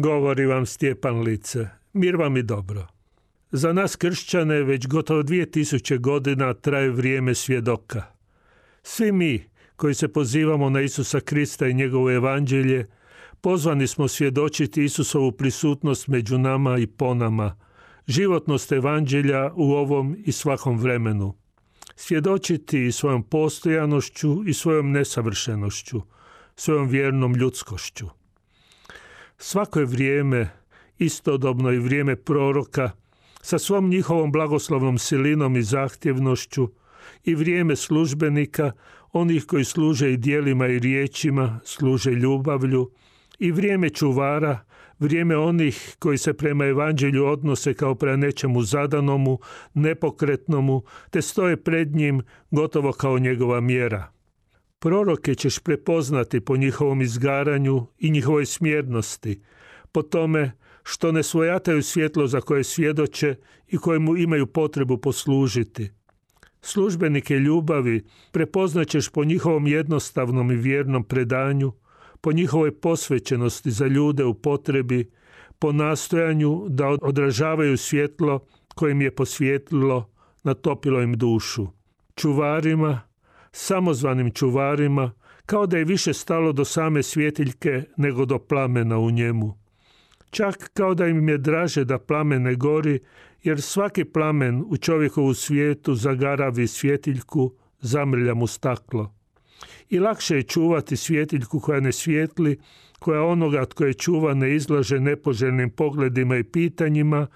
Govori vam Stjepan Lice. Mir vam i dobro. Za nas kršćane već gotovo dvije tisuće godina traje vrijeme svjedoka. Svi mi koji se pozivamo na Isusa Krista i njegovo evanđelje, pozvani smo svjedočiti Isusovu prisutnost među nama i po nama, životnost evanđelja u ovom i svakom vremenu. Svjedočiti i svojom postojanošću i svojom nesavršenošću, svojom vjernom ljudskošću. Svako je vrijeme, istodobno i vrijeme proroka, sa svom njihovom blagoslovnom silinom i zahtjevnošću, i vrijeme službenika, onih koji služe i dijelima i riječima, služe ljubavlju, i vrijeme čuvara, vrijeme onih koji se prema evanđelju odnose kao prema nečemu zadanomu, nepokretnomu, te stoje pred njim gotovo kao njegova mjera. Proroke ćeš prepoznati po njihovom izgaranju i njihovoj smjernosti, po tome što ne svojataju svjetlo za koje svjedoče i kojemu imaju potrebu poslužiti. Službenike ljubavi prepoznaćeš po njihovom jednostavnom i vjernom predanju, po njihovoj posvećenosti za ljude u potrebi, po nastojanju da odražavaju svjetlo kojim je posvjetlilo, natopilo im dušu. Čuvarima samozvanim čuvarima, kao da je više stalo do same svjetiljke nego do plamena u njemu. Čak kao da im je draže da plamen ne gori, jer svaki plamen u čovjekovu svijetu zagaravi svjetiljku, zamrlja mu staklo. I lakše je čuvati svjetiljku koja ne svijetli, koja onoga tko je čuva ne izlaže nepoželjnim pogledima i pitanjima,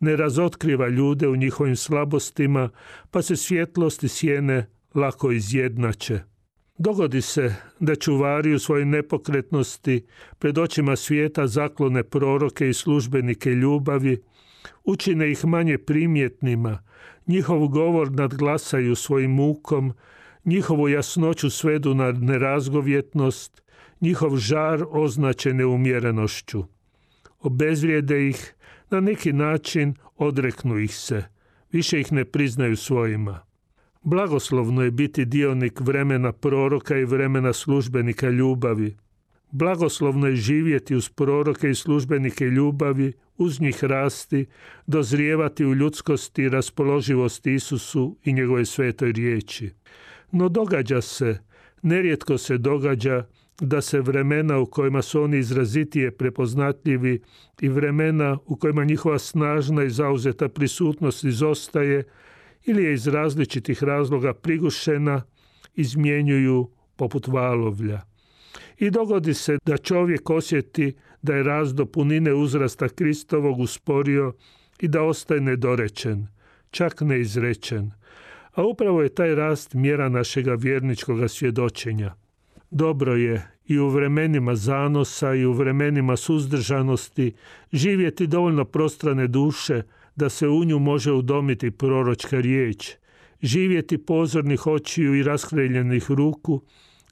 ne razotkriva ljude u njihovim slabostima, pa se svjetlosti sjene lako izjednače. Dogodi se da čuvari u svojoj nepokretnosti pred očima svijeta zaklone proroke i službenike ljubavi, učine ih manje primjetnima, njihov govor nadglasaju svojim mukom, njihovu jasnoću svedu na nerazgovjetnost, njihov žar označe neumjerenošću. Obezvrijede ih, na neki način odreknu ih se, više ih ne priznaju svojima. Blagoslovno je biti dionik vremena proroka i vremena službenika ljubavi. Blagoslovno je živjeti uz proroke i službenike ljubavi, uz njih rasti, dozrijevati u ljudskosti i raspoloživosti Isusu i njegove svetoj riječi. No događa se, nerijetko se događa da se vremena u kojima su oni izrazitije prepoznatljivi i vremena u kojima njihova snažna i zauzeta prisutnost izostaje, ili je iz različitih razloga prigušena, izmjenjuju poput valovlja. I dogodi se da čovjek osjeti da je rast do punine uzrasta Kristovog usporio i da ostaje nedorečen, čak neizrečen. A upravo je taj rast mjera našega vjerničkog svjedočenja. Dobro je i u vremenima zanosa i u vremenima suzdržanosti živjeti dovoljno prostrane duše da se u nju može udomiti proročka riječ, živjeti pozornih očiju i raskreljenih ruku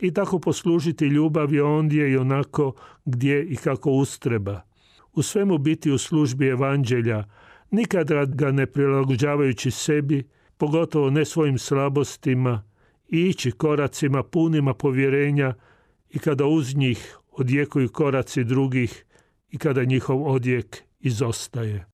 i tako poslužiti ljubavi ondje i onako gdje i kako ustreba. U svemu biti u službi evanđelja, nikada ga ne prilagođavajući sebi, pogotovo ne svojim slabostima, ići koracima punima povjerenja i kada uz njih odjekuju koraci drugih i kada njihov odjek izostaje.